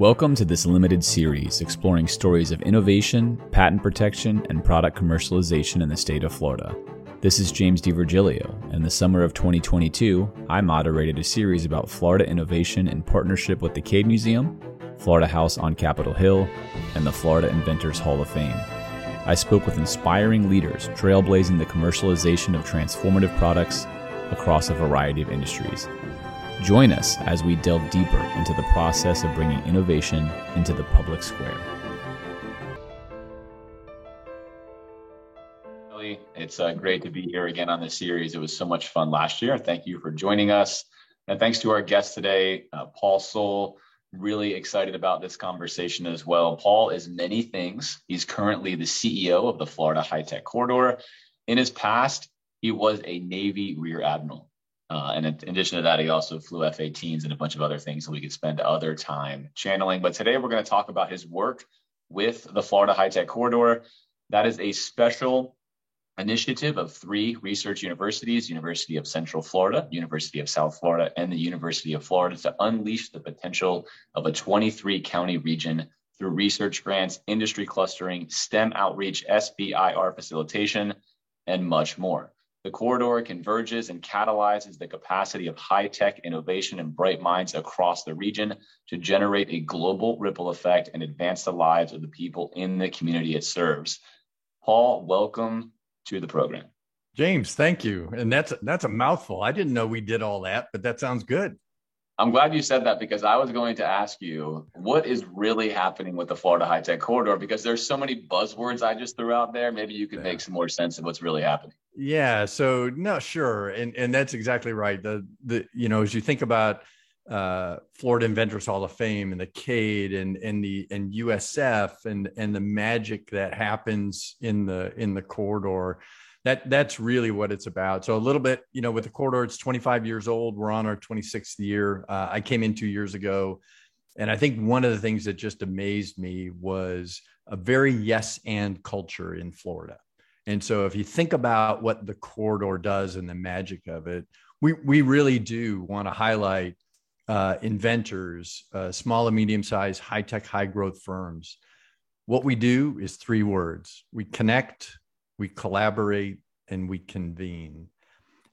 Welcome to this limited series exploring stories of innovation, patent protection, and product commercialization in the state of Florida. This is James DiVirgilio. and In the summer of 2022, I moderated a series about Florida innovation in partnership with the Cade Museum, Florida House on Capitol Hill, and the Florida Inventors Hall of Fame. I spoke with inspiring leaders trailblazing the commercialization of transformative products across a variety of industries. Join us as we delve deeper into the process of bringing innovation into the public square. It's uh, great to be here again on this series. It was so much fun last year. Thank you for joining us. And thanks to our guest today, uh, Paul Sohl. Really excited about this conversation as well. Paul is many things. He's currently the CEO of the Florida High Tech Corridor. In his past, he was a Navy Rear Admiral. Uh, and in addition to that, he also flew F 18s and a bunch of other things that we could spend other time channeling. But today we're going to talk about his work with the Florida High Tech Corridor. That is a special initiative of three research universities University of Central Florida, University of South Florida, and the University of Florida to unleash the potential of a 23 county region through research grants, industry clustering, STEM outreach, SBIR facilitation, and much more. The corridor converges and catalyzes the capacity of high tech innovation and bright minds across the region to generate a global ripple effect and advance the lives of the people in the community it serves. Paul, welcome to the program. James, thank you. And that's that's a mouthful. I didn't know we did all that, but that sounds good. I'm glad you said that because I was going to ask you what is really happening with the Florida High Tech Corridor because there's so many buzzwords I just threw out there. Maybe you could yeah. make some more sense of what's really happening. Yeah. So no, sure, and and that's exactly right. The the you know as you think about uh, Florida Inventors Hall of Fame and the CADE and and the and USF and and the magic that happens in the in the corridor that that's really what it's about. So a little bit, you know, with the corridor, it's 25 years old. We're on our 26th year. Uh, I came in two years ago, and I think one of the things that just amazed me was a very yes and culture in Florida. And so if you think about what the corridor does and the magic of it, we we really do want to highlight uh, inventors, uh, small and medium sized, high tech, high growth firms. What we do is three words: we connect, we collaborate, and we convene.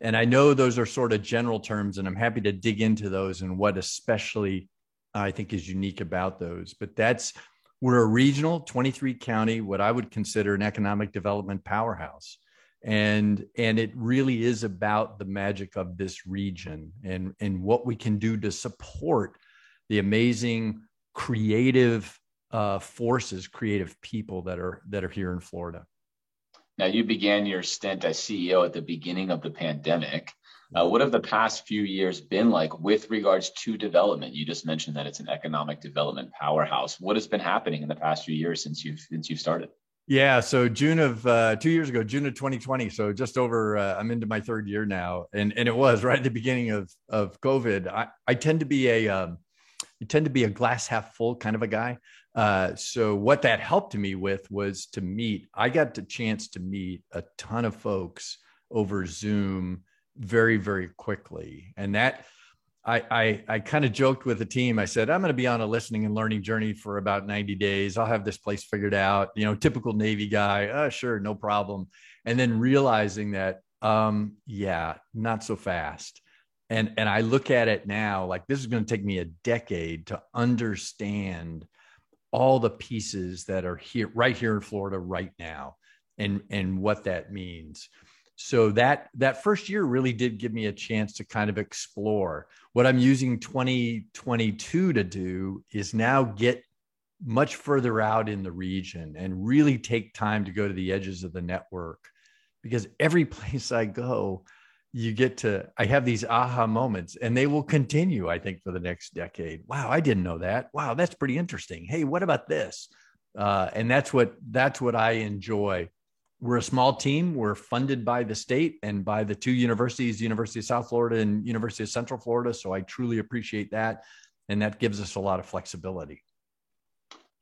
And I know those are sort of general terms, and I'm happy to dig into those and what especially I think is unique about those. But that's we're a regional 23 county, what I would consider an economic development powerhouse. And and it really is about the magic of this region and, and what we can do to support the amazing creative uh, forces, creative people that are that are here in Florida. Now, you began your stint as CEO at the beginning of the pandemic. Uh, what have the past few years been like with regards to development? You just mentioned that it's an economic development powerhouse. What has been happening in the past few years since you've since you've started? Yeah, so June of uh, two years ago, June of 2020. So just over, uh, I'm into my third year now, and and it was right at the beginning of of COVID. I I tend to be a um, Tend to be a glass half full kind of a guy. Uh, so what that helped me with was to meet. I got the chance to meet a ton of folks over Zoom very very quickly, and that I I, I kind of joked with the team. I said I'm going to be on a listening and learning journey for about 90 days. I'll have this place figured out. You know, typical Navy guy. Uh, sure, no problem. And then realizing that, um, yeah, not so fast and and i look at it now like this is going to take me a decade to understand all the pieces that are here right here in Florida right now and and what that means. So that that first year really did give me a chance to kind of explore. What I'm using 2022 to do is now get much further out in the region and really take time to go to the edges of the network because every place I go, you get to i have these aha moments and they will continue i think for the next decade. Wow i didn't know that. Wow that's pretty interesting. Hey what about this? Uh, and that's what that's what i enjoy. We're a small team. We're funded by the state and by the two universities university of south florida and university of central florida so i truly appreciate that and that gives us a lot of flexibility.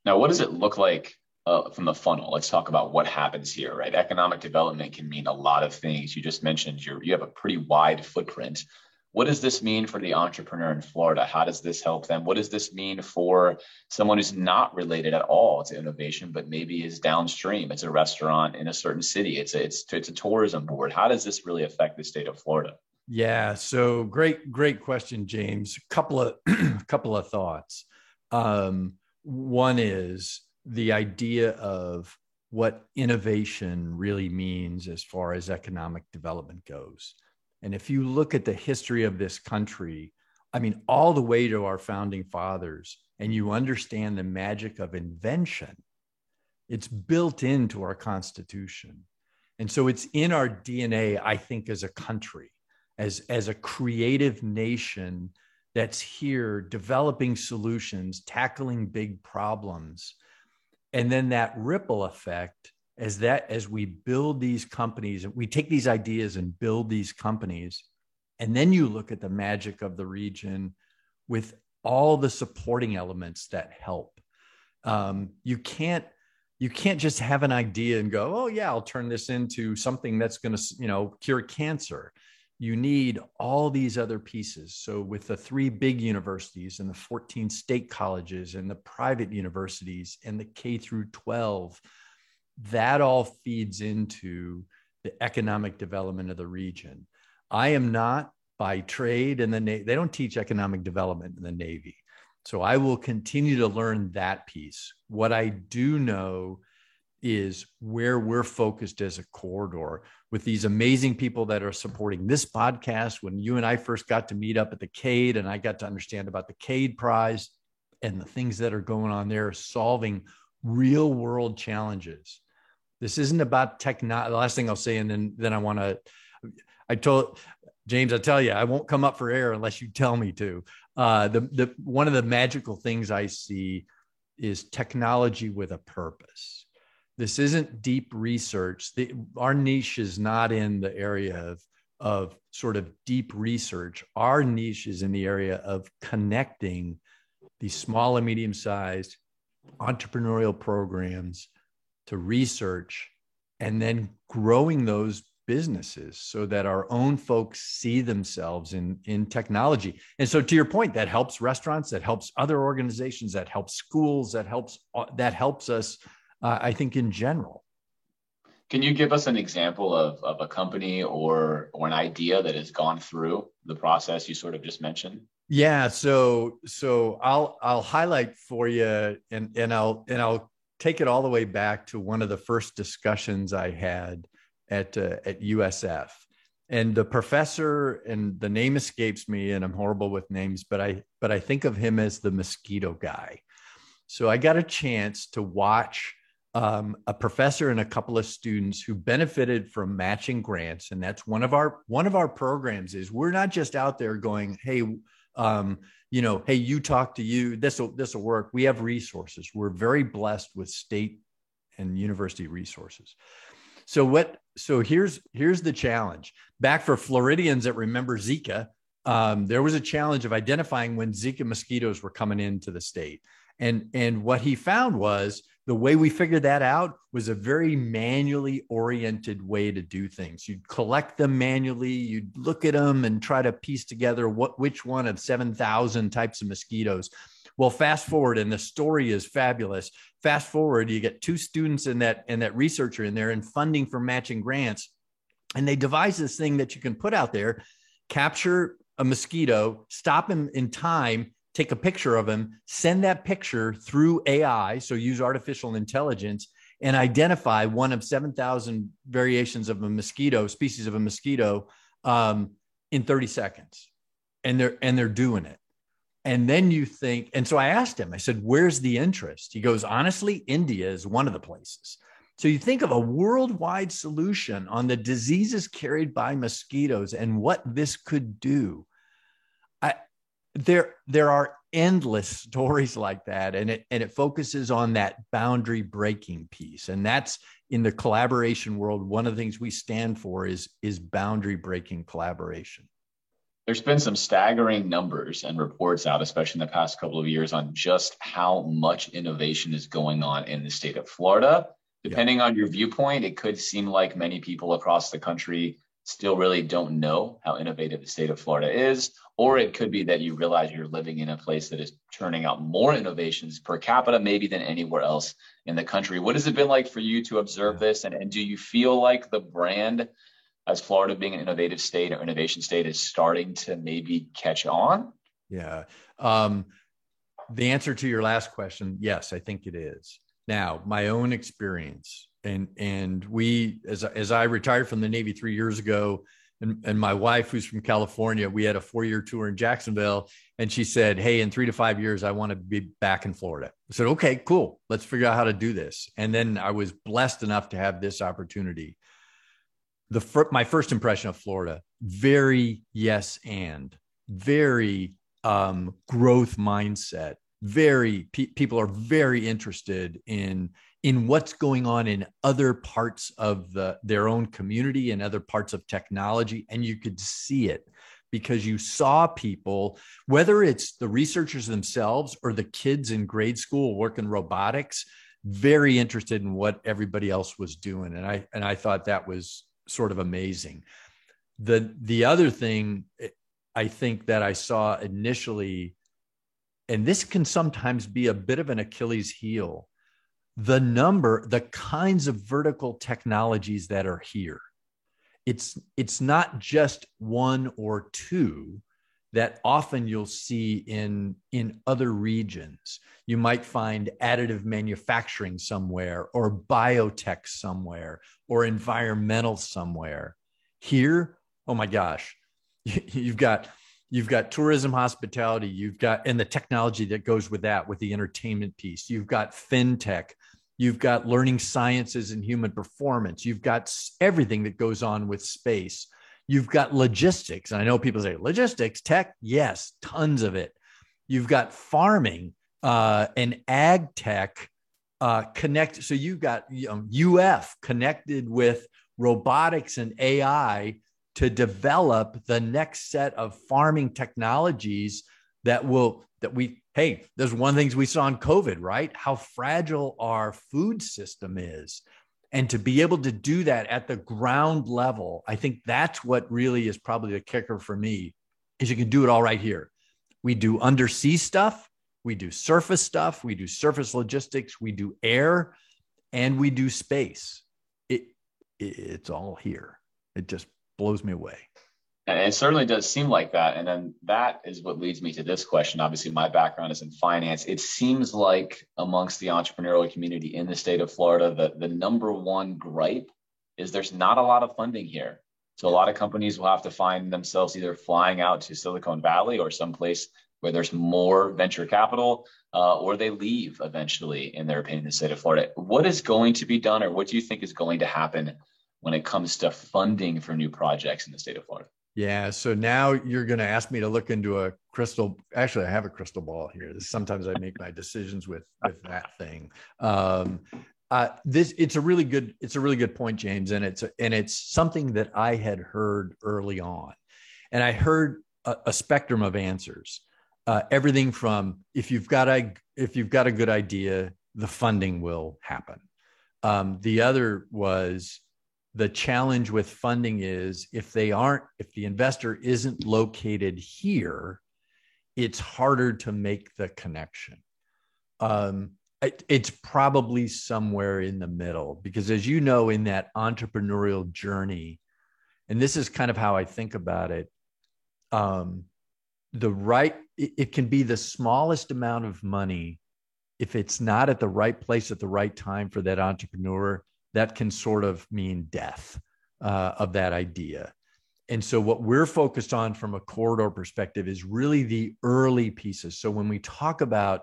Now what does it look like uh, from the funnel. Let's talk about what happens here, right? Economic development can mean a lot of things. You just mentioned you you have a pretty wide footprint. what does this mean for the entrepreneur in Florida? How does this help them? What does this mean for someone who's not related at all to innovation, but maybe is downstream? It's a restaurant in a certain city. It's a, it's, it's a tourism board. How does this really affect the state of Florida? Yeah. So great, great question, James. Couple of couple of thoughts. Um, one is the idea of what innovation really means as far as economic development goes. And if you look at the history of this country, I mean, all the way to our founding fathers, and you understand the magic of invention, it's built into our Constitution. And so it's in our DNA, I think, as a country as, as a creative nation that's here developing solutions, tackling big problems. And then that ripple effect as that as we build these companies, we take these ideas and build these companies. And then you look at the magic of the region with all the supporting elements that help. Um, you can't you can't just have an idea and go, oh yeah, I'll turn this into something that's going to you know cure cancer you need all these other pieces. So, with the three big universities and the 14 state colleges and the private universities and the K through 12, that all feeds into the economic development of the region. I am not by trade in the Navy, they don't teach economic development in the Navy. So, I will continue to learn that piece. What I do know is where we're focused as a corridor with these amazing people that are supporting this podcast. When you and I first got to meet up at the CADE, and I got to understand about the CADE Prize and the things that are going on there, solving real world challenges. This isn't about technology. The last thing I'll say, and then then I want to. I told James, I tell you, I won't come up for air unless you tell me to. Uh, the the one of the magical things I see is technology with a purpose this isn't deep research. The, our niche is not in the area of, of sort of deep research. Our niche is in the area of connecting these small and medium sized entrepreneurial programs to research and then growing those businesses so that our own folks see themselves in in technology and so to your point that helps restaurants that helps other organizations that helps schools that helps uh, that helps us uh, I think in general. Can you give us an example of, of a company or or an idea that has gone through the process you sort of just mentioned? Yeah, so so I'll I'll highlight for you and and I'll and I'll take it all the way back to one of the first discussions I had at uh, at USF. And the professor and the name escapes me and I'm horrible with names, but I but I think of him as the mosquito guy. So I got a chance to watch um, a professor and a couple of students who benefited from matching grants. And that's one of our one of our programs is we're not just out there going hey um, you know hey you talk to you this will this will work. We have resources. We're very blessed with state and university resources. So what so here's here's the challenge. Back for floridians that remember zika um, there was a challenge of identifying when zika mosquitoes were coming into the state. And and what he found was the way we figured that out was a very manually oriented way to do things. You'd collect them manually, you'd look at them and try to piece together what which one of 7,000 types of mosquitoes. Well, fast forward, and the story is fabulous. Fast forward, you get two students and that and that researcher in there and funding for matching grants. And they devise this thing that you can put out there, capture a mosquito, stop him in time, take a picture of him, send that picture through AI, so use artificial intelligence, and identify one of 7,000 variations of a mosquito, species of a mosquito, um, in 30 seconds. And they're and they're doing it. And then you think, and so I asked him, I said, where's the interest? He goes, honestly, India is one of the places. So you think of a worldwide solution on the diseases carried by mosquitoes and what this could do there there are endless stories like that and it and it focuses on that boundary breaking piece and that's in the collaboration world one of the things we stand for is is boundary breaking collaboration there's been some staggering numbers and reports out especially in the past couple of years on just how much innovation is going on in the state of Florida depending yeah. on your viewpoint it could seem like many people across the country still really don't know how innovative the state of Florida is, or it could be that you realize you're living in a place that is churning out more innovations per capita, maybe than anywhere else in the country. What has it been like for you to observe this? And, and do you feel like the brand, as Florida being an innovative state or innovation state, is starting to maybe catch on? Yeah. Um, the answer to your last question, yes, I think it is. Now, my own experience, and and we, as as I retired from the Navy three years ago, and, and my wife, who's from California, we had a four year tour in Jacksonville, and she said, "Hey, in three to five years, I want to be back in Florida." I said, "Okay, cool. Let's figure out how to do this." And then I was blessed enough to have this opportunity. The fir- my first impression of Florida, very yes and very um, growth mindset very pe- people are very interested in in what's going on in other parts of the, their own community and other parts of technology and you could see it because you saw people whether it's the researchers themselves or the kids in grade school working robotics very interested in what everybody else was doing. And i and i thought that was sort of amazing. The the other thing eh, i think that i saw initially and this can sometimes be a bit of an Achilles heel, the number, the kinds of vertical technologies that are here. It's, it's not just one or two that often you'll see in, in other regions. You might find additive manufacturing somewhere, or biotech somewhere, or environmental somewhere. Here, oh my gosh, you've got you've got tourism hospitality you've got and the technology that goes with that with the entertainment piece you've got fintech you've got learning sciences and human performance. You've got everything that goes on with space. You've got logistics. And i know people say logistics? Tech? Yes tons of it. You've got farming uh, and ag tech uh, connect so you've got uf connected with robotics and ai to develop the next set of farming technologies that will that we hey there's one of the things we saw in covid right? How fragile our food system is. And to be able to do that at the ground level i think that's what really is probably the kicker for me is you can do it all right here. We do undersea stuff we do surface stuff we do surface logistics we do air and we do space. It, it it's all here. It just blows me away. And it certainly does seem like that. And then that is what leads me to this question. Obviously, my background is in finance. It seems like amongst the entrepreneurial community in the state of Florida, the, the number one gripe is there's not a lot of funding here. So a lot of companies will have to find themselves either flying out to Silicon Valley or someplace where there's more venture capital, uh, or they leave eventually, in their opinion, the state of Florida. What is going to be done, or what do you think is going to happen when it comes to funding for new projects in the state of Florida. Yeah. So now you're going to ask me to look into a crystal. Actually, I have a crystal ball here. Sometimes I make my decisions with with that thing. Um, uh, this it's a really good it's a really good point, James, and it's and it's something that I had heard early on, and I heard a, a spectrum of answers. Uh, everything from if you've got a if you've got a good idea, the funding will happen. Um, the other was the challenge with funding is if they aren't if the investor isn't located here it's harder to make the connection. Um, it, it's probably somewhere in the middle because as you know in that entrepreneurial journey and this is kind of how i think about it um, the right it, it can be the smallest amount of money if it's not at the right place at the right time for that entrepreneur that can sort of mean death uh, of that idea. And so, what we're focused on from a corridor perspective is really the early pieces. So, when we talk about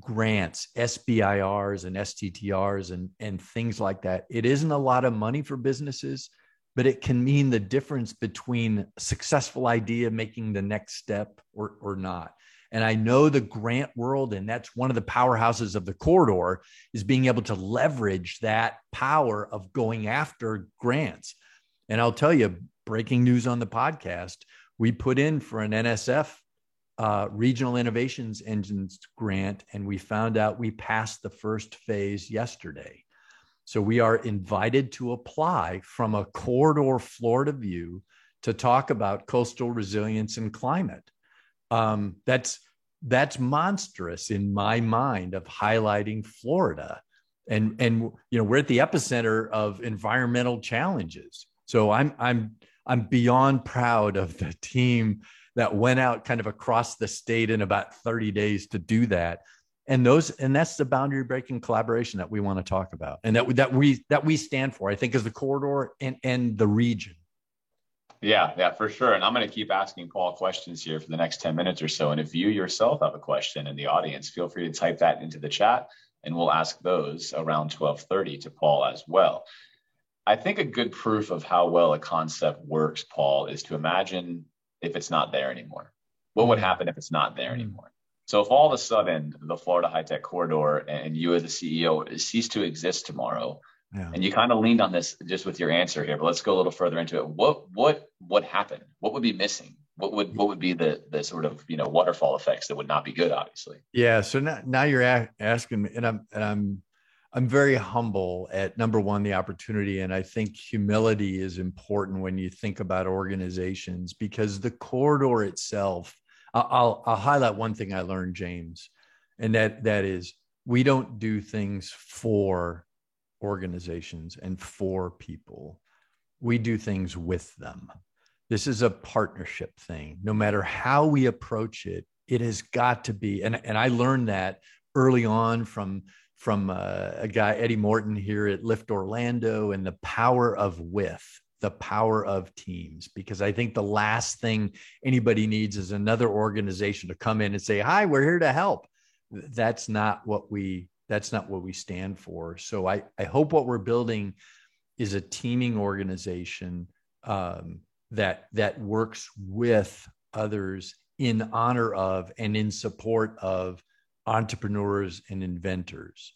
grants, SBIRs and STTRs and, and things like that, it isn't a lot of money for businesses, but it can mean the difference between successful idea making the next step or, or not. And I know the grant world, and that's one of the powerhouses of the corridor, is being able to leverage that power of going after grants. And I'll tell you, breaking news on the podcast, we put in for an NSF uh, Regional Innovations Engines grant, and we found out we passed the first phase yesterday. So we are invited to apply from a corridor Florida view to talk about coastal resilience and climate. Um, that's that's monstrous in my mind of highlighting Florida. And and you know, we're at the epicenter of environmental challenges. So I'm I'm I'm beyond proud of the team that went out kind of across the state in about 30 days to do that and those and that's the boundary breaking collaboration that we want to talk about and that that we that we stand for i think is the corridor and and the region yeah yeah for sure. And i'm going to keep asking paul questions here for the next 10 minutes or so. And if you yourself have a question in the audience feel free to type that into the chat and we'll ask those around 1230 to paul as well. I think a good proof of how well a concept works paul is to imagine if it's not there anymore. What would happen if it's not there mm. anymore? So if all of a sudden the Florida High Tech Corridor and you as a CEO cease to exist tomorrow, yeah. and you kind of leaned on this just with your answer here, but let's go a little further into it. What what what happened? What would be missing? What would what would be the the sort of you know waterfall effects that would not be good? Obviously. Yeah. So now, now you're a- asking me, and I'm and I'm I'm very humble at number one the opportunity, and I think humility is important when you think about organizations because the corridor itself I'll, I'll highlight one thing I learned, James, and that that is we don't do things for organizations and for people. We do things with them. This is a partnership thing. No matter how we approach it, it has got to be. And, and I learned that early on from from uh, a guy Eddie Morton here at Lift Orlando and the power of with the power of teams because I think the last thing anybody needs is another organization to come in and say, "Hi, we're here to help." That's not what we that's not what we stand for. So I I hope what we're building is a teaming organization um, that that works with others in honor of and in support of entrepreneurs and inventors.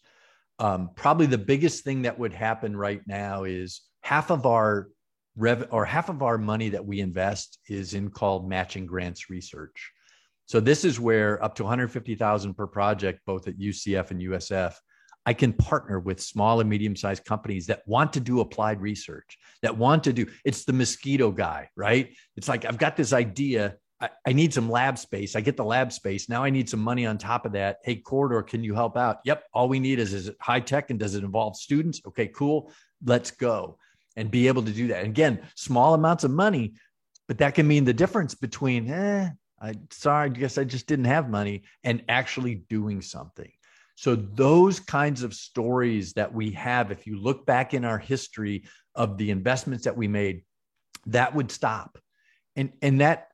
Um, probably the biggest thing that would happen right now is half of our rev or half of our money that we invest is in called matching grants research. So this is where up to 150,000 per project, both at UCF and USF, I can partner with small and medium-sized companies that want to do applied research, that want to do. It's the mosquito guy, right? It's like I've got this idea. I, I need some lab space. I get the lab space. Now I need some money on top of that. Hey, corridor, can you help out? Yep. All we need is is it high tech and does it involve students? Okay, cool. Let's go and be able to do that. And again, small amounts of money, but that can mean the difference between, eh, I sorry, I guess I just didn't have money and actually doing something. So those kinds of stories that we have, if you look back in our history of the investments that we made, that would stop. And and that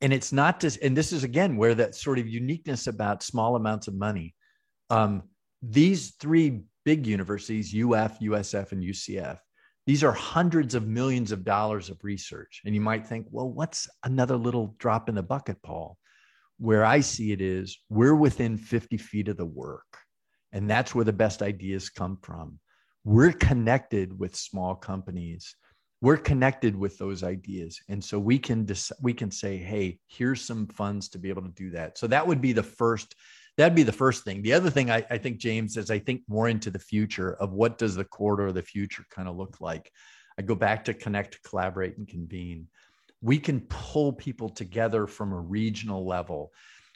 and it's not just and this is again where that sort of uniqueness about small amounts of money. Um, these three big universities, UF, USF, and UCF, these are hundreds of millions of dollars of research. And you might think, well, what's another little drop in the bucket, Paul? Where I see it is we're within 50 feet of the work. And that's where the best ideas come from. We're connected with small companies. We're connected with those ideas. And so we can dis- we can say, hey, here's some funds to be able to do that. So that would be the first that'd be the first thing. The other thing I, I think, James, is I think more into the future of what does the quarter of the future kind of look like. I go back to connect, collaborate, and convene. We can pull people together from a regional level.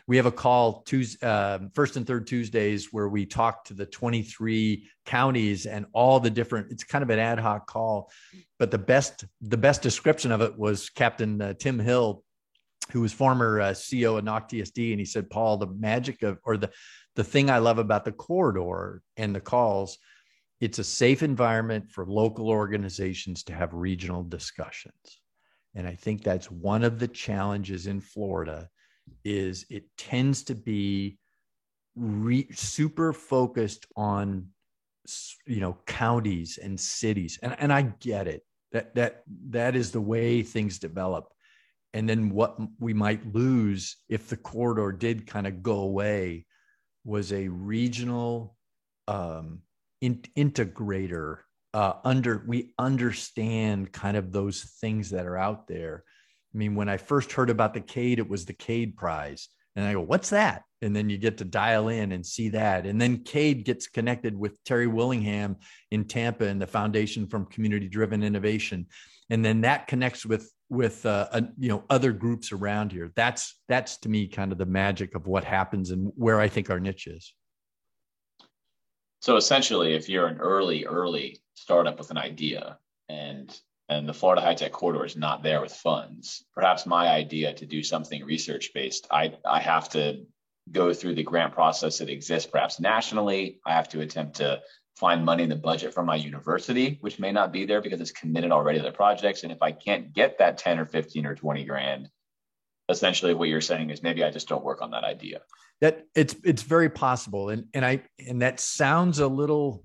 We have a call Tuesday, uh, first and third Tuesdays where we talk to the 23 counties and all the different. It's kind of an ad hoc call, but the best the best description of it was Captain uh, Tim Hill who was former uh, CEO of NAWC TSD, and he said, "Paul, the magic of or the the thing I love about the corridor and the calls, it's a safe environment for local organizations to have regional discussions." And I think that's one of the challenges in Florida is it tends to be re- super focused on you know counties and cities. And, and i get it. That that that is the way things develop and then what we might lose if the corridor did kind of go away was a regional um, in, integrator uh, under we understand kind of those things that are out there i mean when i first heard about the cade it was the cade prize And I go, what's that? And then you get to dial in and see that. And then Cade gets connected with Terri Willingham in Tampa and the Foundation for Community Driven Innovation. And then that connects with with uh, a, you know other groups around here. That's that's to me kind of the magic of what happens and where I think our niche is. So essentially, if you're an early early startup with an idea and and the Florida High Tech Corridor is not there with funds, perhaps my idea to do something research based, I, I have to go through the grant process that exists perhaps nationally. I have to attempt to find money in the budget from my university, which may not be there because it's committed already to the projects. And if I can't get that 10 or 15 or 20 grand, essentially what you're saying is maybe I just don't work on that idea. That it's it's very possible. And and I and that sounds a little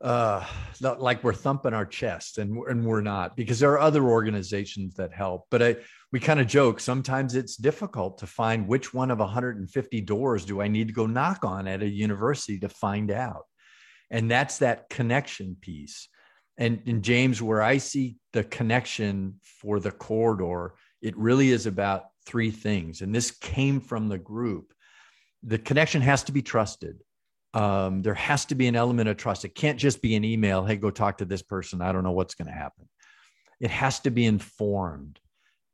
uh like we're thumping our chest and and we're not because there are other organizations that help but i we kind of joke sometimes it's difficult to find which one of 150 doors do i need to go knock on at a university to find out and that's that connection piece and in james where i see the connection for the corridor it really is about three things and this came from the group the connection has to be trusted um, there has to be an element of trust. It can't just be an email. Hey, go talk to this person. I don't know what's going to happen. It has to be informed.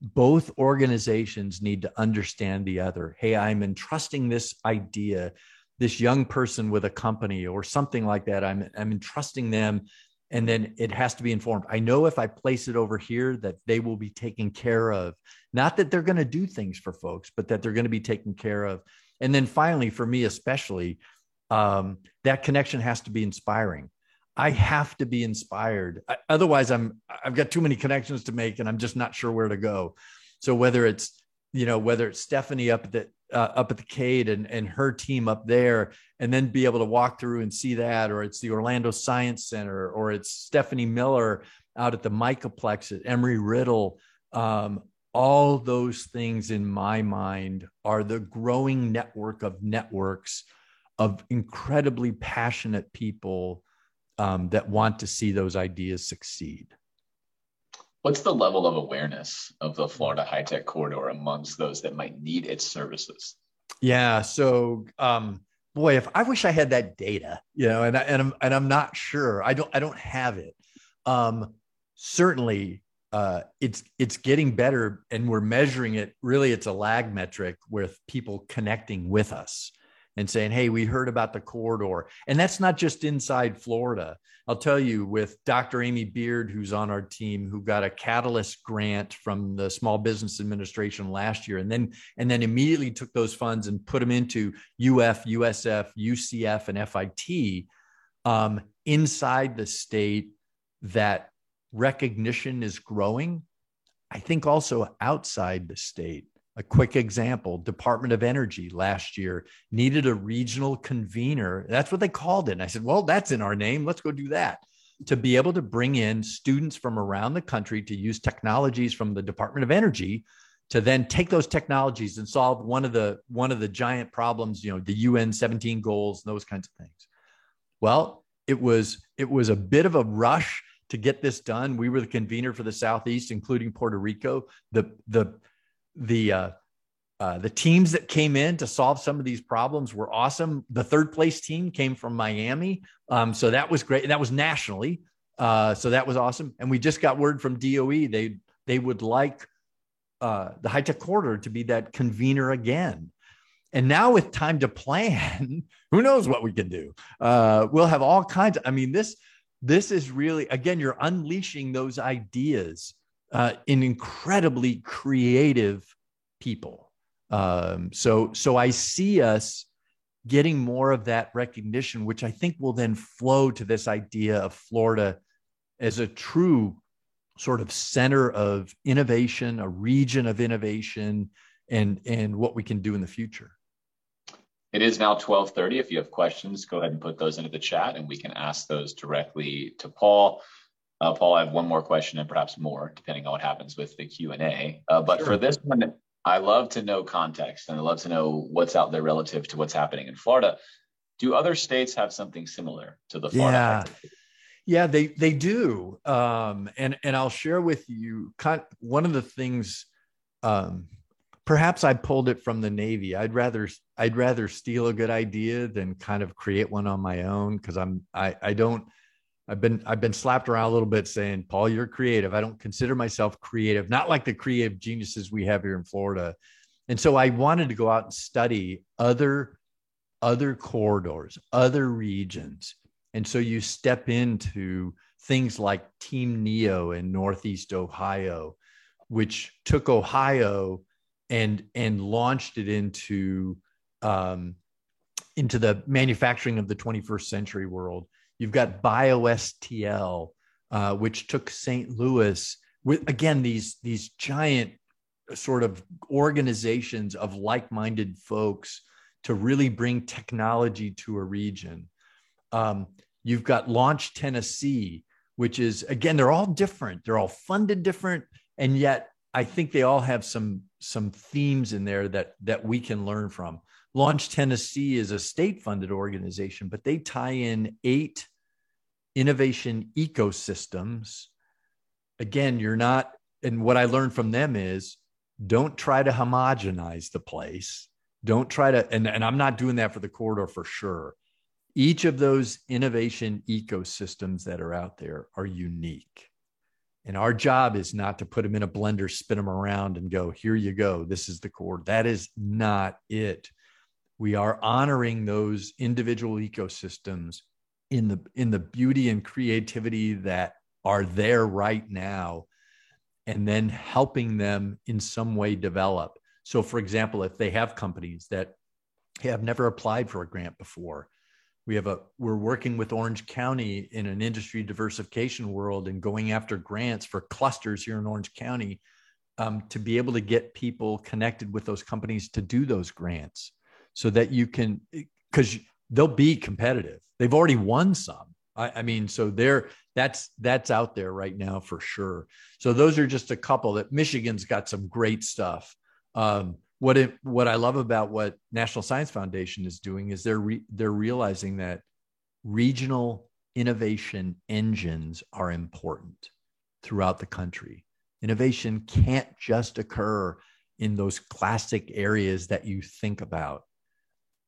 Both organizations need to understand the other. Hey, I'm entrusting this idea, this young person with a company or something like that. I'm, I'm entrusting them. And then it has to be informed. I know if I place it over here that they will be taken care of. Not that they're going to do things for folks, but that they're going to be taken care of. And then finally, for me especially, um, that connection has to be inspiring. I have to be inspired. I, otherwise, I'm I've got too many connections to make, and I'm just not sure where to go. So whether it's you know whether it's Stephanie up at the uh, up at the Cade and and her team up there, and then be able to walk through and see that, or it's the Orlando Science Center, or it's Stephanie Miller out at the Micaplex at Embry Riddle. Um, all those things in my mind are the growing network of networks of incredibly passionate people um, that want to see those ideas succeed. What's the level of awareness of the Florida High Tech Corridor amongst those that might need its services? Yeah. So, um, boy, if I wish I had that data, you know, and I, and I'm and I'm not sure. I don't I don't have it. Um, certainly, uh, it's it's getting better, and we're measuring it. Really, it's a lag metric with people connecting with us and saying, Hey, we heard about the corridor. And that's not just inside Florida. I'll tell you, with Dr. Amy Beard, who's on our team, who got a catalyst grant from the Small Business Administration last year, and then and then immediately took those funds and put them into UF, USF, UCF, and FIT um, inside the state. That recognition is growing. I think also outside the state a quick example Department of Energy last year needed a regional convener. That's what they called it. And I said, well, that's in our name. Let's go do that. To be able to bring in students from around the country to use technologies from the Department of Energy to then take those technologies and solve one of the one of the giant problems, you know, the UN 17 goals, those kinds of things. Well, it was it was a bit of a rush to get this done. We were the convener for the Southeast, including Puerto Rico. The the the uh, uh, the teams that came in to solve some of these problems were awesome. The third place team came from Miami, um, so that was great. That was nationally, uh, so that was awesome. And we just got word from DOE they they would like uh, the high tech corridor to be that convener again. And now with time to plan, who knows what we can do? Uh, we'll have all kinds. Of, I mean this this is really again you're unleashing those ideas uh, in incredibly creative people. Um, so, so I see us getting more of that recognition, which I think will then flow to this idea of Florida as a true sort of center of innovation, a region of innovation, and and what we can do in the future. It is now 12:30. If you have questions, go ahead and put those into the chat, and we can ask those directly to Paul. Uh, Paul, I have one more question and perhaps more, depending on what happens with the Q and A. Uh, but sure. for this one, I love to know context and I love to know what's out there relative to what's happening in Florida. Do other states have something similar to the Florida? Yeah. Yeah, they they do, um, and and I'll share with you kind one of the things um, perhaps I pulled it from the Navy. I'd rather I'd rather steal a good idea than kind of create one on my own because I'm I I don't I've been I've been slapped around a little bit saying, Paul, you're creative. I don't consider myself creative, not like the creative geniuses we have here in Florida. And so I wanted to go out and study other other corridors, other regions. And so you step into things like Team Neo in Northeast Ohio, which took Ohio and and launched it into um, into the manufacturing of the 21st century world. You've got BioSTL, uh, which took St. Louis with again these these giant sort of organizations of like-minded folks to really bring technology to a region. Um, you've got Launch Tennessee, which is again they're all different. They're all funded different, and yet I think they all have some some themes in there that that we can learn from. Launch Tennessee is a state funded organization, but they tie in eight innovation ecosystems. Again, you're not, and what I learned from them is don't try to homogenize the place. Don't try to, and, and I'm not doing that for the corridor for sure. Each of those innovation ecosystems that are out there are unique. And our job is not to put them in a blender, spin them around, and go, here you go. This is the core. That is not it. We are honoring those individual ecosystems in the in the beauty and creativity that are there right now and then helping them in some way develop. So for example, if they have companies that have never applied for a grant before, we have a we're working with Orange County in an industry diversification world and going after grants for clusters here in Orange County um, to be able to get people connected with those companies to do those grants so that you can because they'll be competitive. They've already won some. I, I, mean so they're that's that's out there right now for sure. So those are just a couple that michigan's got some great stuff. Um, what it what i love about what national science foundation is doing is they're re, they're realizing that regional innovation engines are important throughout the country. Innovation can't just occur in those classic areas that you think about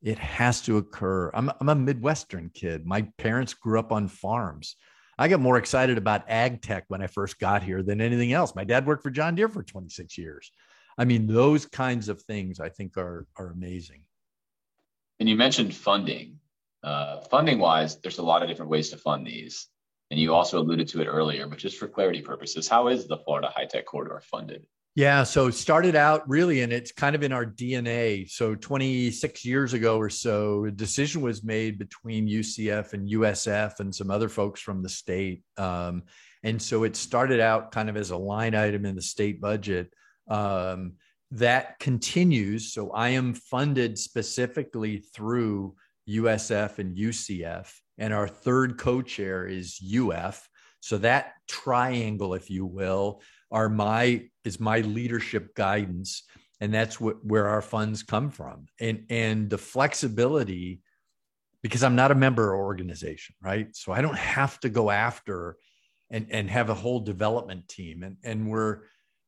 it has to occur. I'm, I'm a Midwestern kid. My parents grew up on farms. I got more excited about ag tech when I first got here than anything else. My dad worked for John Deere for 26 years. I mean, those kinds of things I think are, are amazing. And you mentioned funding. Uh, funding wise, there's a lot of different ways to fund these. And you also alluded to it earlier, but just for clarity purposes, how is the Florida High Tech Corridor funded? Yeah, so it started out really, and it's kind of in our DNA. So 26 years ago or so, a decision was made between UCF and USF and some other folks from the state. Um, and so it started out kind of as a line item in the state budget. Um, that continues. So I am funded specifically through USF and UCF, and our third co chair is UF. So that triangle, if you will, are my is my leadership guidance and that's what where our funds come from. And and the flexibility because i'm not a member organization right? So i don't have to go after and and have a whole development team. And and we're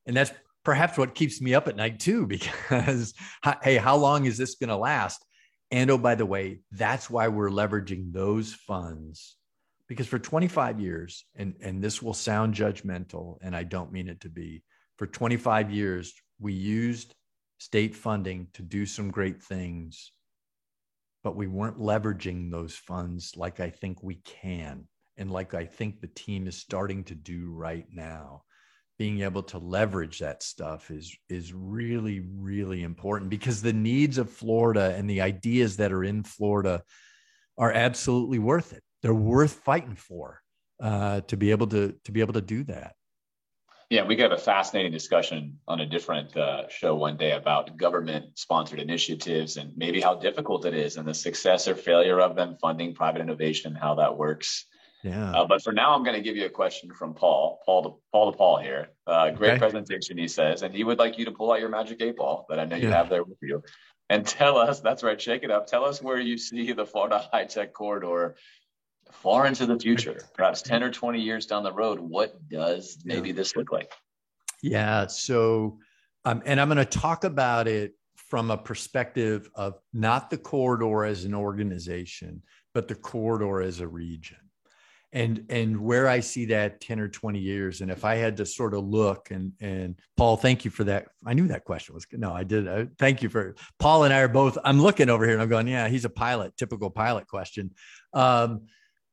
and that's perhaps what keeps me up at night too because hey how long is this going to last? And oh by the way that's why we're leveraging those funds because for 25 years and and this will sound judgmental and i don't mean it to be for 25 years we used state funding to do some great things but we weren't leveraging those funds like i think we can and like i think the team is starting to do right now being able to leverage that stuff is is really really important because the needs of florida and the ideas that are in florida are absolutely worth it they're worth fighting for uh, to be able to to be able to do that. Yeah, we got a fascinating discussion on a different uh, show one day about government-sponsored initiatives and maybe how difficult it is and the success or failure of them funding private innovation, and how that works. Yeah. Uh, but for now, I'm going to give you a question from Paul. Paul to Paul to Paul here. Uh, great okay. presentation, he says, and he would like you to pull out your magic eight ball that I know you yeah. have there with you, and tell us. That's right. Shake it up. Tell us where you see the Florida high tech corridor far into the future, perhaps 10 or 20 years down the road, what does maybe yeah. this look like? Yeah. So Um, and I'm going to talk about it from a perspective of not the corridor as an organization, but the corridor as a region. And and where I see that 10 or 20 years. And if I had to sort of look and and Paul, thank you for that. I knew that question was good. No, I did. I, thank you for Paul and I are both. I'm looking over here and I'm going, yeah, he's a pilot, typical pilot question. Um,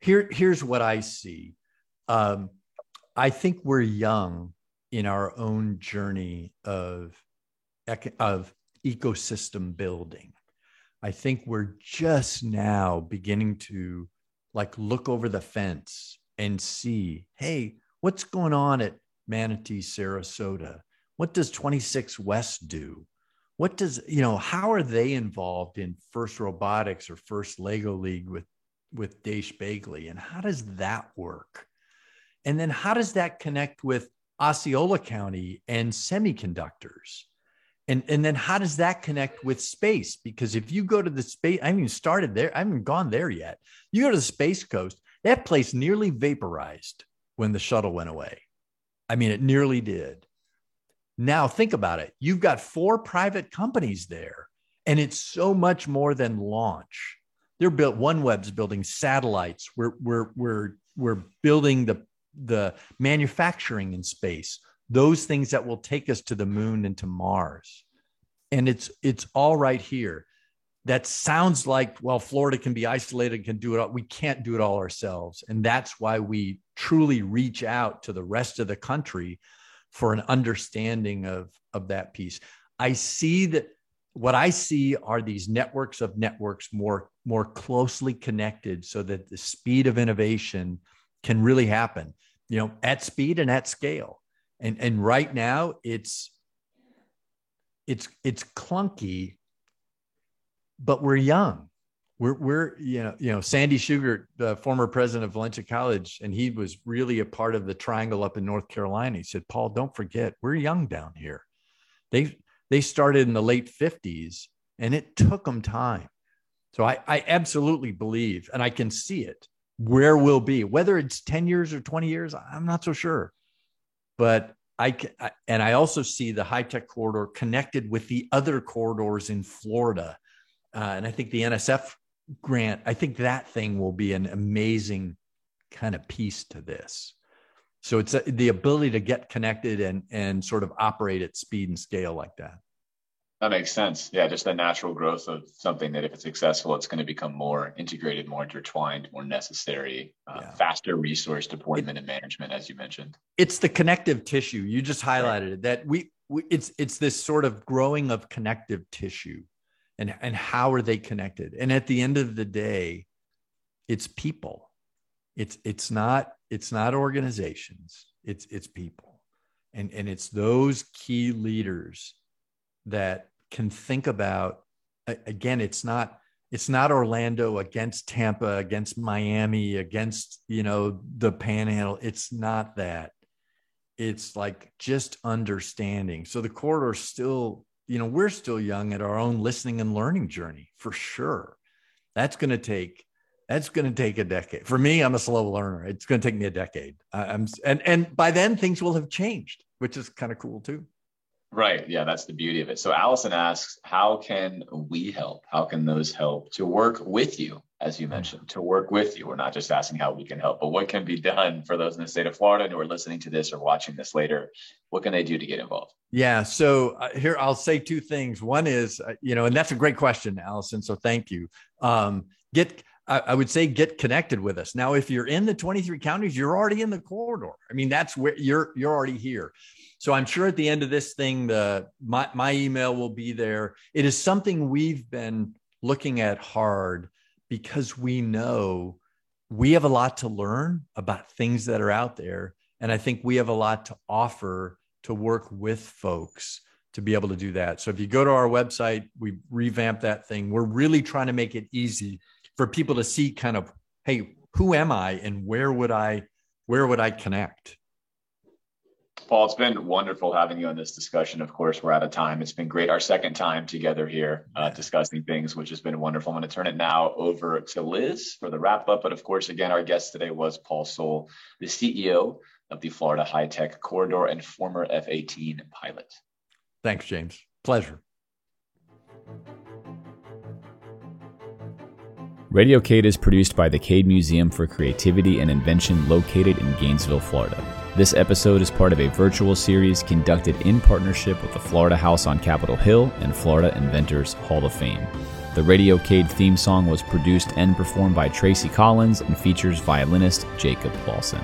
here, here's what I see. Um, I think we're young in our own journey of of ecosystem building. I think we're just now beginning to like look over the fence and see, hey, what's going on at Manatee, Sarasota? What does 26 West do? What does, you know, how are they involved in FIRST Robotics or FIRST Lego League with, with Desh Begley? And how does that work? And then how does that connect with Osceola County and semiconductors? And, and then how does that connect with space? Because if you go to the space, I haven't even started there, I haven't gone there yet. You go to the Space Coast, that place nearly vaporized when the shuttle went away. I mean, it nearly did. Now think about it. You've got four private companies there, and it's so much more than launch. They're built. OneWeb's building satellites. We're we're we're we're building the the manufacturing in space those things that will take us to the moon and to Mars. And it's it's all right here. That sounds like well, Florida can be isolated, can do it all. We can't do it all ourselves, and that's why we truly reach out to the rest of the country for an understanding of of that piece. I see that what I see are these networks of networks more more closely connected, so that the speed of innovation can really happen. You know, at speed and at scale. And and right now it's it's it's clunky but we're young. We're we're you know you know sandy shugart the former president of valencia college and he was really a part of the triangle up in north carolina. He said paul don't forget we're young down here. They they started in the late 50s and it took them time so i i absolutely believe and i can see it where we'll be whether it's 10 years or 20 years i'm not so sure but I, and I also see the high tech corridor connected with the other corridors in Florida, uh, and I think the NSF grant. I think that thing will be an amazing kind of piece to this. So it's a, the ability to get connected and and sort of operate at speed and scale like that. That makes sense. Yeah, just the natural growth of something that if it's successful, it's going to become more integrated, more intertwined, more necessary, uh, yeah. faster resource deployment it, and management, as you mentioned. It's the connective tissue. You just highlighted it. That we, we, it's it's this sort of growing of connective tissue, and and how are they connected? And at the end of the day, it's people. It's it's not it's not organizations. It's it's people, and and it's those key leaders that can think about again it's not it's not orlando against tampa against miami against you know the panhandle. It's not that. It's like just understanding. So the corridor still you know we're still young at our own listening and learning journey for sure. That's going to take that's going to take a decade. For me i'm a slow learner. It's going to take me a decade. I'm and and by then things will have changed which is kind of cool too Right. Yeah, that's the beauty of it. So Allison asks, how can we help? How can those help to work with you, as you mentioned, to work with you? We're not just asking how we can help, but what can be done for those in the state of Florida who are listening to this or watching this later? What can they do to get involved? Yeah. So uh, here I'll say two things. One is, uh, you know, and that's a great question, Allison. So thank you. Um, get I, would say get connected with us. Now, if you're in the 23 counties, you're already in the corridor. I mean, that's where you're you're already here. So I'm sure at the end of this thing, the my, my email will be there. It is something we've been looking at hard because we know we have a lot to learn about things that are out there. And I think we have a lot to offer to work with folks to be able to do that. So if you go to our website, we revamp that thing. We're really trying to make it easy for people to see kind of, hey, who am I and where would I where would I connect? Paul, it's been wonderful having you on this discussion. Of course, we're out of time. It's been great. Our second time together here uh, discussing things, which has been wonderful. I'm going to turn it now over to Liz for the wrap up. But of course, again, our guest today was Paul Sohl, the CEO of the Florida High Tech Corridor and former F 18 pilot. Thanks, James. Pleasure. Radiocade is produced by the Cade Museum for Creativity and Invention located in Gainesville, Florida. This episode is part of a virtual series conducted in partnership with the Florida House on Capitol Hill and Florida Inventors Hall of Fame. The Radio Radiocade theme song was produced and performed by Tracy Collins and features violinist Jacob Paulson.